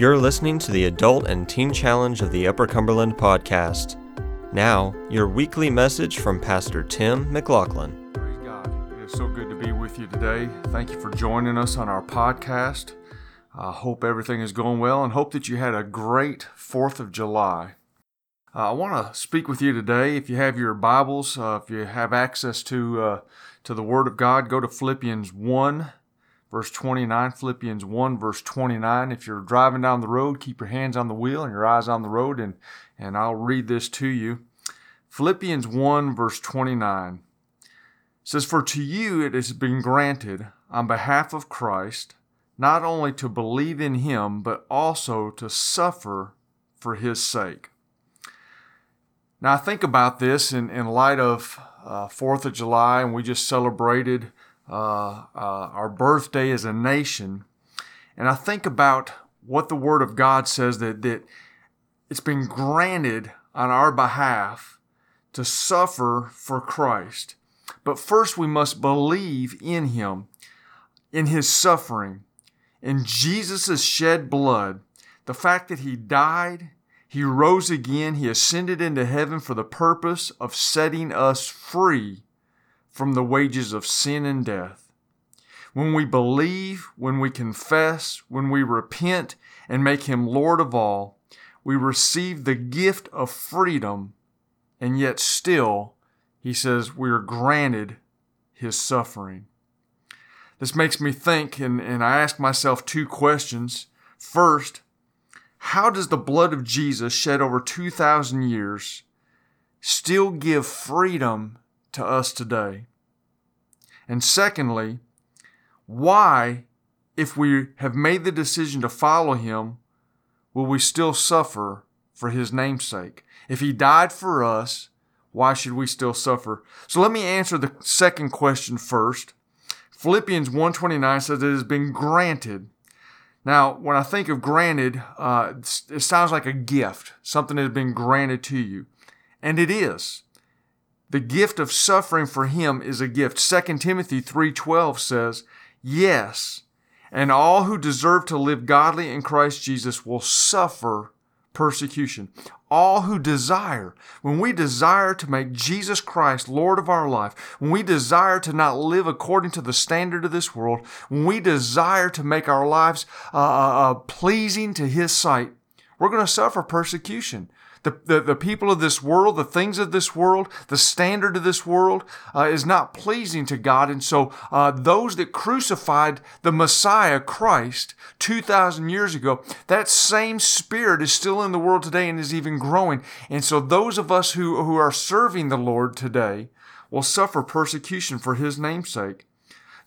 You're listening to the Adult and Teen Challenge of the Upper Cumberland podcast. Now, your weekly message from Pastor Tim McLaughlin. Praise God. It is so good to be with you today. Thank you for joining us on our podcast. I hope everything is going well and hope that you had a great 4th of July. Uh, I want to speak with you today. If you have your Bibles, uh, if you have access to uh, to the Word of God, go to Philippians 1, verse 29. Philippians 1, verse 29. If you're driving down the road, keep your hands on the wheel and your eyes on the road, and, and I'll read this to you. Philippians 1, verse 29 says, For to you it has been granted on behalf of Christ not only to believe in him, but also to suffer for his sake. Now, I think about this in, in light of uh, 4th of July, and we just celebrated uh, uh, our birthday as a nation. And I think about what the Word of God says that, that it's been granted on our behalf to suffer for Christ. But first, we must believe in Him, in His suffering, in Jesus' shed blood, the fact that He died he rose again. He ascended into heaven for the purpose of setting us free from the wages of sin and death. When we believe, when we confess, when we repent and make Him Lord of all, we receive the gift of freedom, and yet still, He says, we are granted His suffering. This makes me think, and, and I ask myself two questions. First, how does the blood of Jesus shed over 2,000 years still give freedom to us today? And secondly, why, if we have made the decision to follow him, will we still suffer for his namesake? If he died for us, why should we still suffer? So let me answer the second question first. Philippians 1:29 says it has been granted now, when I think of granted, uh, it sounds like a gift, something that has been granted to you. And it is. The gift of suffering for him is a gift. 2 Timothy 3:12 says, "Yes, and all who deserve to live godly in Christ Jesus will suffer persecution. All who desire, when we desire to make Jesus Christ Lord of our life, when we desire to not live according to the standard of this world, when we desire to make our lives uh, uh, uh pleasing to His sight, we're going to suffer persecution. The, the, the, people of this world, the things of this world, the standard of this world uh, is not pleasing to God. And so uh, those that crucified the Messiah, Christ, 2,000 years ago, that same spirit is still in the world today and is even growing. And so those of us who, who are serving the Lord today will suffer persecution for his namesake.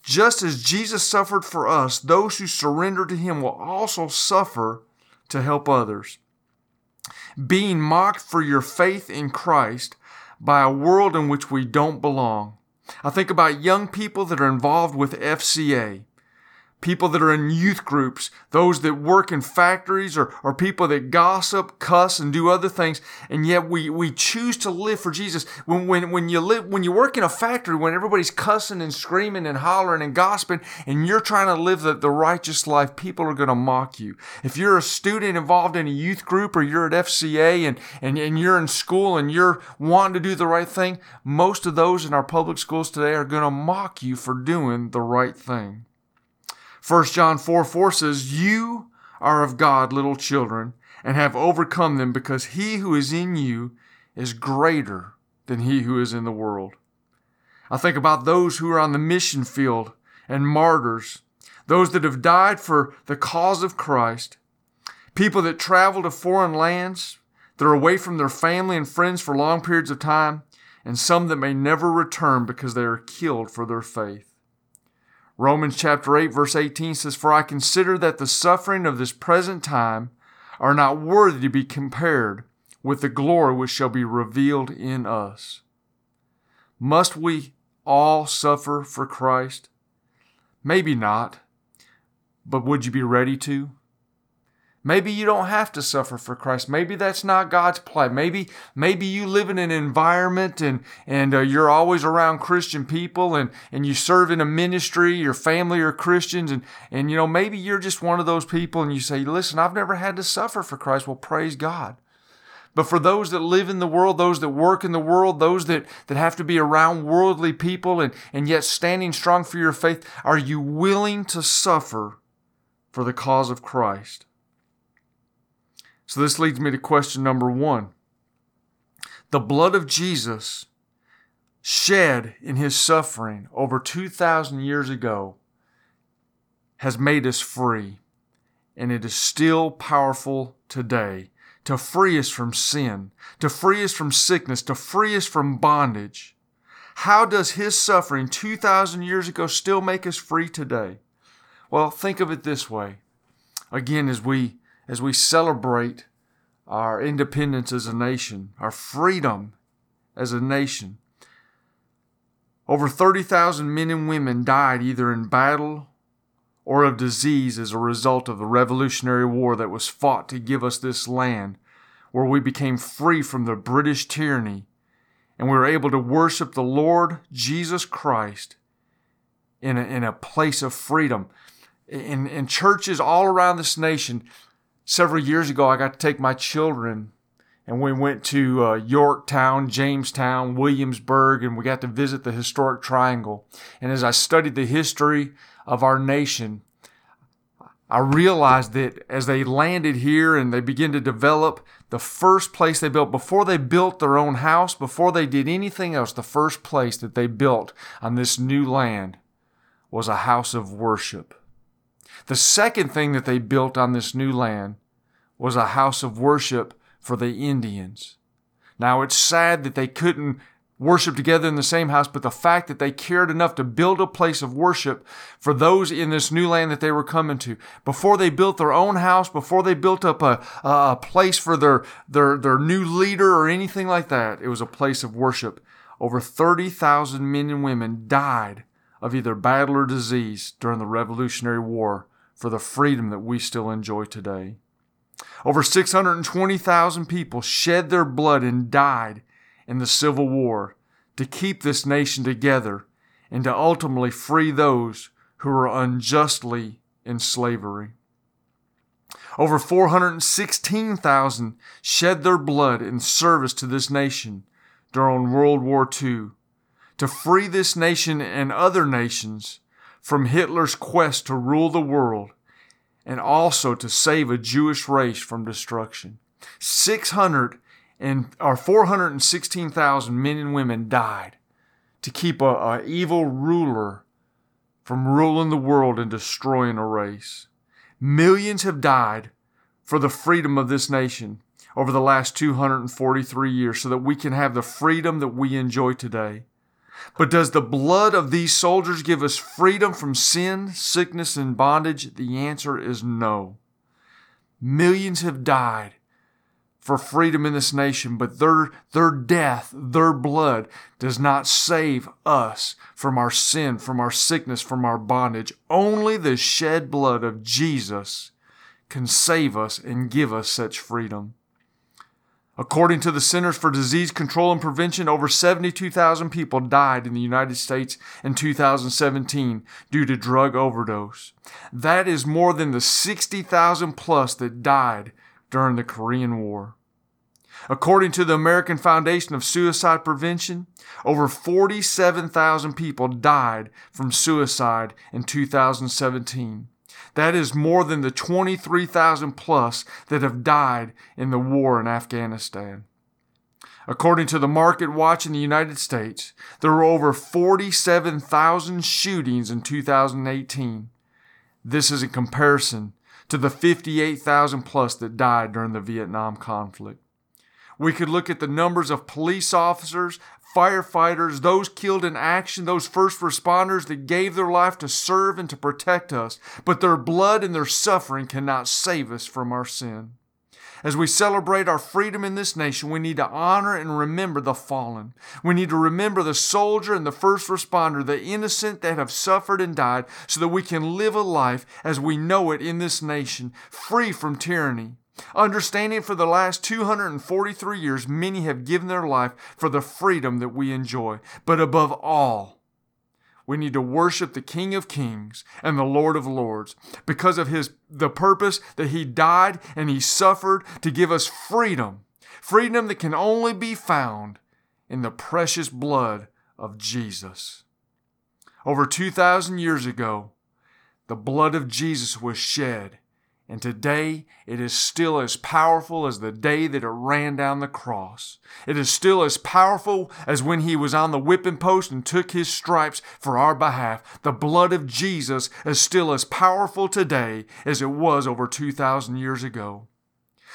Just as Jesus suffered for us, those who surrender to him will also suffer to help others being mocked for your faith in Christ by a world in which we don't belong. I think about young people that are involved with FCA people that are in youth groups, those that work in factories, or, or people that gossip, cuss, and do other things, and yet we, we choose to live for Jesus. When, when, when you live, when you work in a factory, when everybody's cussing and screaming and hollering and gossiping, and you're trying to live the, the righteous life, people are going to mock you. If you're a student involved in a youth group, or you're at FCA and, and, and you're in school and you're wanting to do the right thing, most of those in our public schools today are going to mock you for doing the right thing. 1 John 4 4 says, You are of God, little children, and have overcome them, because he who is in you is greater than he who is in the world. I think about those who are on the mission field and martyrs, those that have died for the cause of Christ, people that travel to foreign lands, that are away from their family and friends for long periods of time, and some that may never return because they are killed for their faith. Romans chapter 8 verse 18 says, For I consider that the suffering of this present time are not worthy to be compared with the glory which shall be revealed in us. Must we all suffer for Christ? Maybe not, but would you be ready to? Maybe you don't have to suffer for Christ. Maybe that's not God's plan. Maybe maybe you live in an environment and and uh, you're always around Christian people and and you serve in a ministry. Your family are Christians and and you know maybe you're just one of those people and you say, listen, I've never had to suffer for Christ. Well, praise God. But for those that live in the world, those that work in the world, those that, that have to be around worldly people and, and yet standing strong for your faith, are you willing to suffer for the cause of Christ? So this leads me to question number one. The blood of Jesus shed in his suffering over 2,000 years ago has made us free, and it is still powerful today to free us from sin, to free us from sickness, to free us from bondage. How does his suffering 2,000 years ago still make us free today? Well, think of it this way. Again, as we as we celebrate our independence as a nation, our freedom as a nation. Over 30,000 men and women died either in battle or of disease as a result of the Revolutionary War that was fought to give us this land, where we became free from the British tyranny and we were able to worship the Lord Jesus Christ in a, in a place of freedom. In, in churches all around this nation, several years ago, I got to take my children and we went to uh, Yorktown, Jamestown, Williamsburg, and we got to visit the historic triangle. And as I studied the history of our nation, I realized that as they landed here and they began to develop, the first place they built, before they built their own house, before they did anything else, the first place that they built on this new land was a house of worship. The second thing that they built on this new land was a house of worship for the Indians. Now it's sad that they couldn't worship together in the same house, but the fact that they cared enough to build a place of worship for those in this new land that they were coming to. Before they built their own house, before they built up a, a place for their, their, their new leader or anything like that, it was a place of worship. Over 30,000 men and women died of either battle or disease during the Revolutionary War for the freedom that we still enjoy today. Over 620,000 people shed their blood and died in the Civil War to keep this nation together and to ultimately free those who were unjustly in slavery. Over 416,000 shed their blood in service to this nation during World War II to free this nation and other nations from Hitler's quest to rule the world and also to save a Jewish race from destruction. 600 and or 416,000 men and women died to keep a, a evil ruler from ruling the world and destroying a race. Millions have died for the freedom of this nation over the last 243 years so that we can have the freedom that we enjoy today. But does the blood of these soldiers give us freedom from sin, sickness, and bondage? The answer is no. Millions have died for freedom in this nation, but their, their death, their blood does not save us from our sin, from our sickness, from our bondage. Only the shed blood of Jesus can save us and give us such freedom. According to the Centers for Disease Control and Prevention, over 72,000 people died in the United States in 2017 due to drug overdose. That is more than the 60,000 plus that died during the Korean War. According to the American Foundation of Suicide Prevention, over 47,000 people died from suicide in 2017. That is more than the 23,000 plus that have died in the war in Afghanistan. According to the Market Watch in the United States, there were over 47,000 shootings in 2018. This is in comparison to the 58,000 plus that died during the Vietnam conflict. We could look at the numbers of police officers, firefighters, those killed in action, those first responders that gave their life to serve and to protect us, but their blood and their suffering cannot save us from our sin. As we celebrate our freedom in this nation, we need to honor and remember the fallen. We need to remember the soldier and the first responder, the innocent that have suffered and died, so that we can live a life as we know it in this nation, free from tyranny. Understanding for the last 243 years, many have given their life for the freedom that we enjoy. But above all, we need to worship the King of Kings and the Lord of Lords because of his the purpose that he died and he suffered to give us freedom. Freedom that can only be found in the precious blood of Jesus. Over 2,000 years ago, the blood of Jesus was shed and today it is still as powerful as the day that it ran down the cross. It is still as powerful as when he was on the whipping post and took his stripes for our behalf. The blood of Jesus is still as powerful today as it was over 2,000 years ago.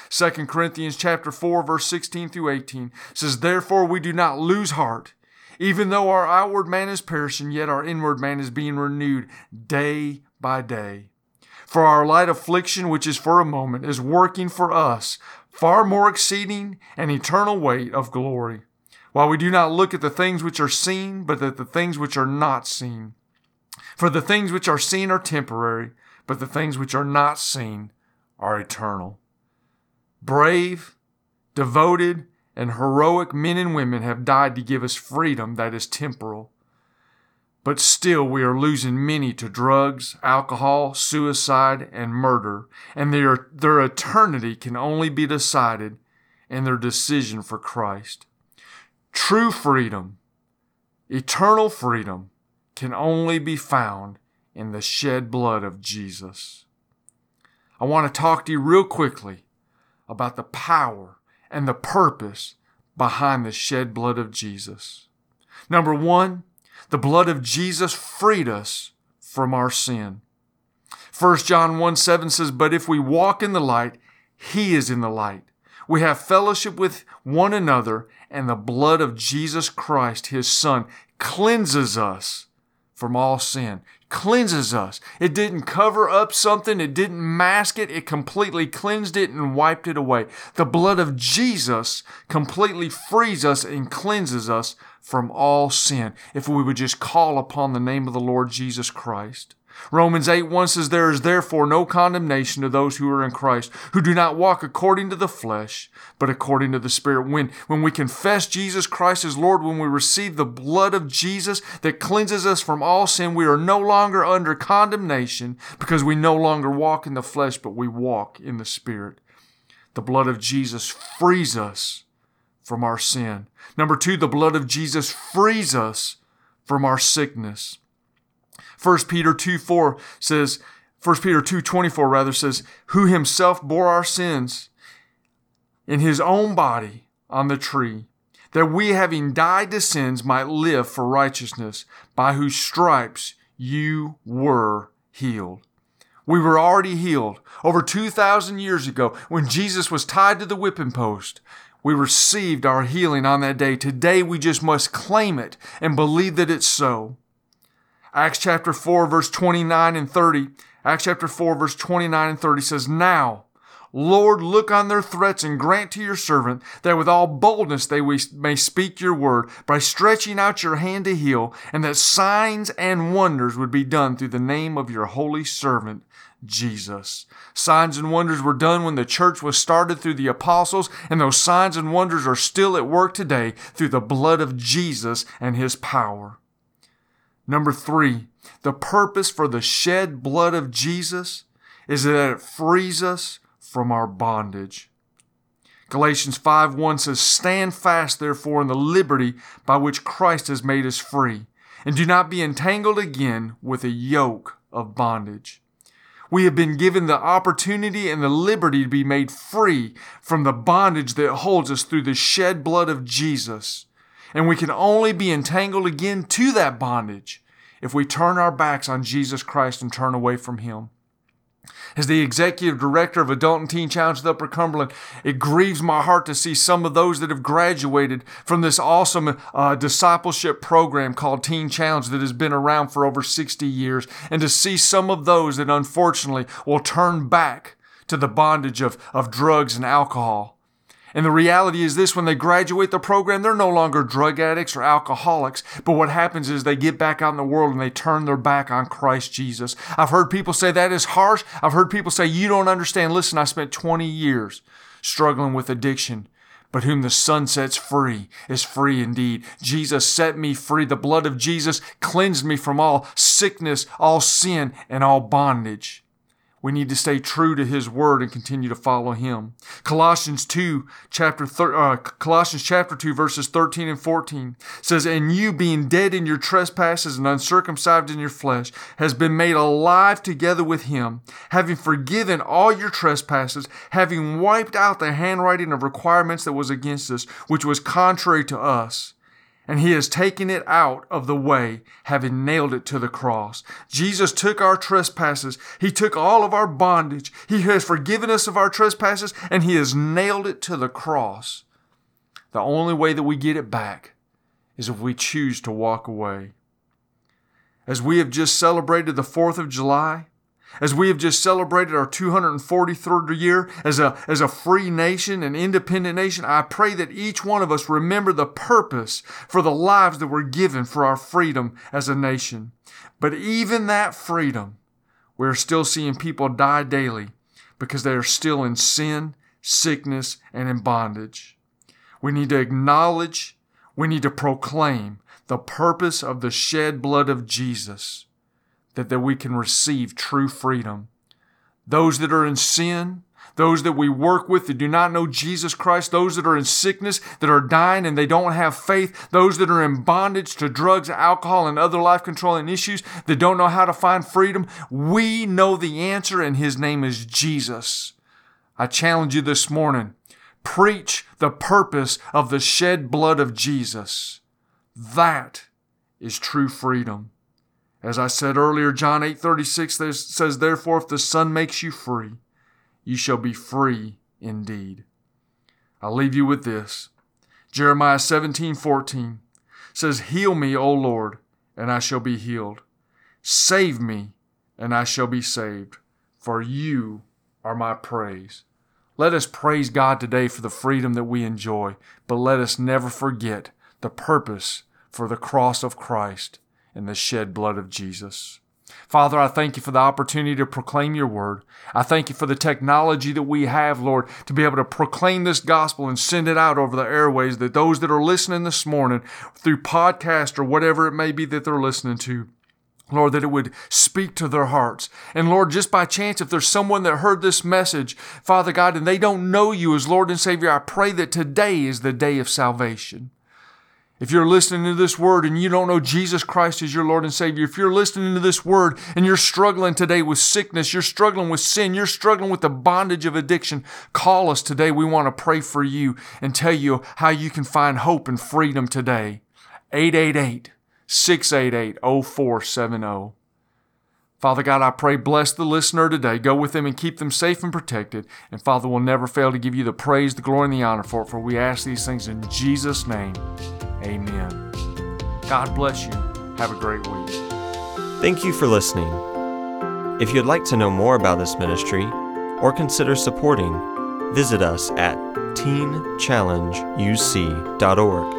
2 Corinthians chapter 4 verse 16 through 18 says, Therefore we do not lose heart. Even though our outward man is perishing, yet our inward man is being renewed day by day. For our light affliction, which is for a moment, is working for us far more exceeding and eternal weight of glory, while we do not look at the things which are seen, but at the things which are not seen. For the things which are seen are temporary, but the things which are not seen are eternal. Brave, devoted, and heroic men and women have died to give us freedom that is temporal. But still, we are losing many to drugs, alcohol, suicide, and murder, and their, their eternity can only be decided in their decision for Christ. True freedom, eternal freedom, can only be found in the shed blood of Jesus. I want to talk to you real quickly about the power and the purpose behind the shed blood of Jesus. Number one, the blood of Jesus freed us from our sin. 1 John 1 7 says, But if we walk in the light, he is in the light. We have fellowship with one another, and the blood of Jesus Christ, his Son, cleanses us from all sin. Cleanses us. It didn't cover up something, it didn't mask it, it completely cleansed it and wiped it away. The blood of Jesus completely frees us and cleanses us from all sin if we would just call upon the name of the Lord Jesus Christ. Romans 8 1 says, There is therefore no condemnation to those who are in Christ, who do not walk according to the flesh, but according to the Spirit. When, when we confess Jesus Christ as Lord, when we receive the blood of Jesus that cleanses us from all sin, we are no longer under condemnation because we no longer walk in the flesh, but we walk in the Spirit. The blood of Jesus frees us from our sin. Number two, the blood of Jesus frees us from our sickness. 1 Peter 2 4 says, 1 Peter 2 24 rather says, who himself bore our sins in his own body on the tree, that we having died to sins might live for righteousness, by whose stripes you were healed. We were already healed over 2,000 years ago when Jesus was tied to the whipping post. We received our healing on that day. Today we just must claim it and believe that it's so. Acts chapter 4, verse 29 and 30. Acts chapter 4, verse 29 and 30 says, Now, Lord, look on their threats and grant to your servant that with all boldness they may speak your word by stretching out your hand to heal, and that signs and wonders would be done through the name of your holy servant, Jesus. Signs and wonders were done when the church was started through the apostles, and those signs and wonders are still at work today through the blood of Jesus and his power. Number three, the purpose for the shed blood of Jesus is that it frees us from our bondage. Galatians 5 1 says, Stand fast, therefore, in the liberty by which Christ has made us free, and do not be entangled again with a yoke of bondage. We have been given the opportunity and the liberty to be made free from the bondage that holds us through the shed blood of Jesus. And we can only be entangled again to that bondage if we turn our backs on Jesus Christ and turn away from Him. As the executive director of Adult and Teen Challenge of Upper Cumberland, it grieves my heart to see some of those that have graduated from this awesome uh, discipleship program called Teen Challenge that has been around for over 60 years, and to see some of those that unfortunately will turn back to the bondage of, of drugs and alcohol. And the reality is this when they graduate the program, they're no longer drug addicts or alcoholics. But what happens is they get back out in the world and they turn their back on Christ Jesus. I've heard people say that is harsh. I've heard people say, You don't understand. Listen, I spent 20 years struggling with addiction. But whom the Son sets free is free indeed. Jesus set me free. The blood of Jesus cleansed me from all sickness, all sin, and all bondage. We need to stay true to His Word and continue to follow Him. Colossians 2, chapter thir- uh, Colossians chapter 2, verses 13 and 14 says, And you being dead in your trespasses and uncircumcised in your flesh, has been made alive together with Him, having forgiven all your trespasses, having wiped out the handwriting of requirements that was against us, which was contrary to us and he has taken it out of the way, having nailed it to the cross. Jesus took our trespasses. He took all of our bondage. He has forgiven us of our trespasses, and he has nailed it to the cross. The only way that we get it back is if we choose to walk away. As we have just celebrated the 4th of July, as we have just celebrated our 243rd year as a, as a free nation, an independent nation, I pray that each one of us remember the purpose for the lives that were given for our freedom as a nation. But even that freedom, we're still seeing people die daily because they are still in sin, sickness, and in bondage. We need to acknowledge, we need to proclaim the purpose of the shed blood of Jesus that, that we can receive true freedom. Those that are in sin, those that we work with that do not know Jesus Christ, those that are in sickness, that are dying and they don't have faith, those that are in bondage to drugs, alcohol, and other life controlling issues that don't know how to find freedom, we know the answer, and His name is Jesus. I challenge you this morning preach the purpose of the shed blood of Jesus. That is true freedom. As I said earlier, John 8:36 says, "Therefore if the Son makes you free, you shall be free indeed." I'll leave you with this. Jeremiah 17:14 says, "Heal me, O Lord, and I shall be healed. Save me, and I shall be saved, for you are my praise." Let us praise God today for the freedom that we enjoy, but let us never forget the purpose for the cross of Christ in the shed blood of Jesus. Father, I thank you for the opportunity to proclaim your word. I thank you for the technology that we have, Lord, to be able to proclaim this gospel and send it out over the airways that those that are listening this morning through podcast or whatever it may be that they're listening to, Lord, that it would speak to their hearts. And Lord, just by chance, if there's someone that heard this message, Father God, and they don't know you as Lord and Savior, I pray that today is the day of salvation. If you're listening to this word and you don't know Jesus Christ as your Lord and Savior, if you're listening to this word and you're struggling today with sickness, you're struggling with sin, you're struggling with the bondage of addiction, call us today. We want to pray for you and tell you how you can find hope and freedom today. 888 688 0470. Father God, I pray, bless the listener today. Go with them and keep them safe and protected. And Father, we'll never fail to give you the praise, the glory, and the honor for it. For we ask these things in Jesus' name. Amen. God bless you. Have a great week. Thank you for listening. If you'd like to know more about this ministry or consider supporting, visit us at teenchallengeuc.org.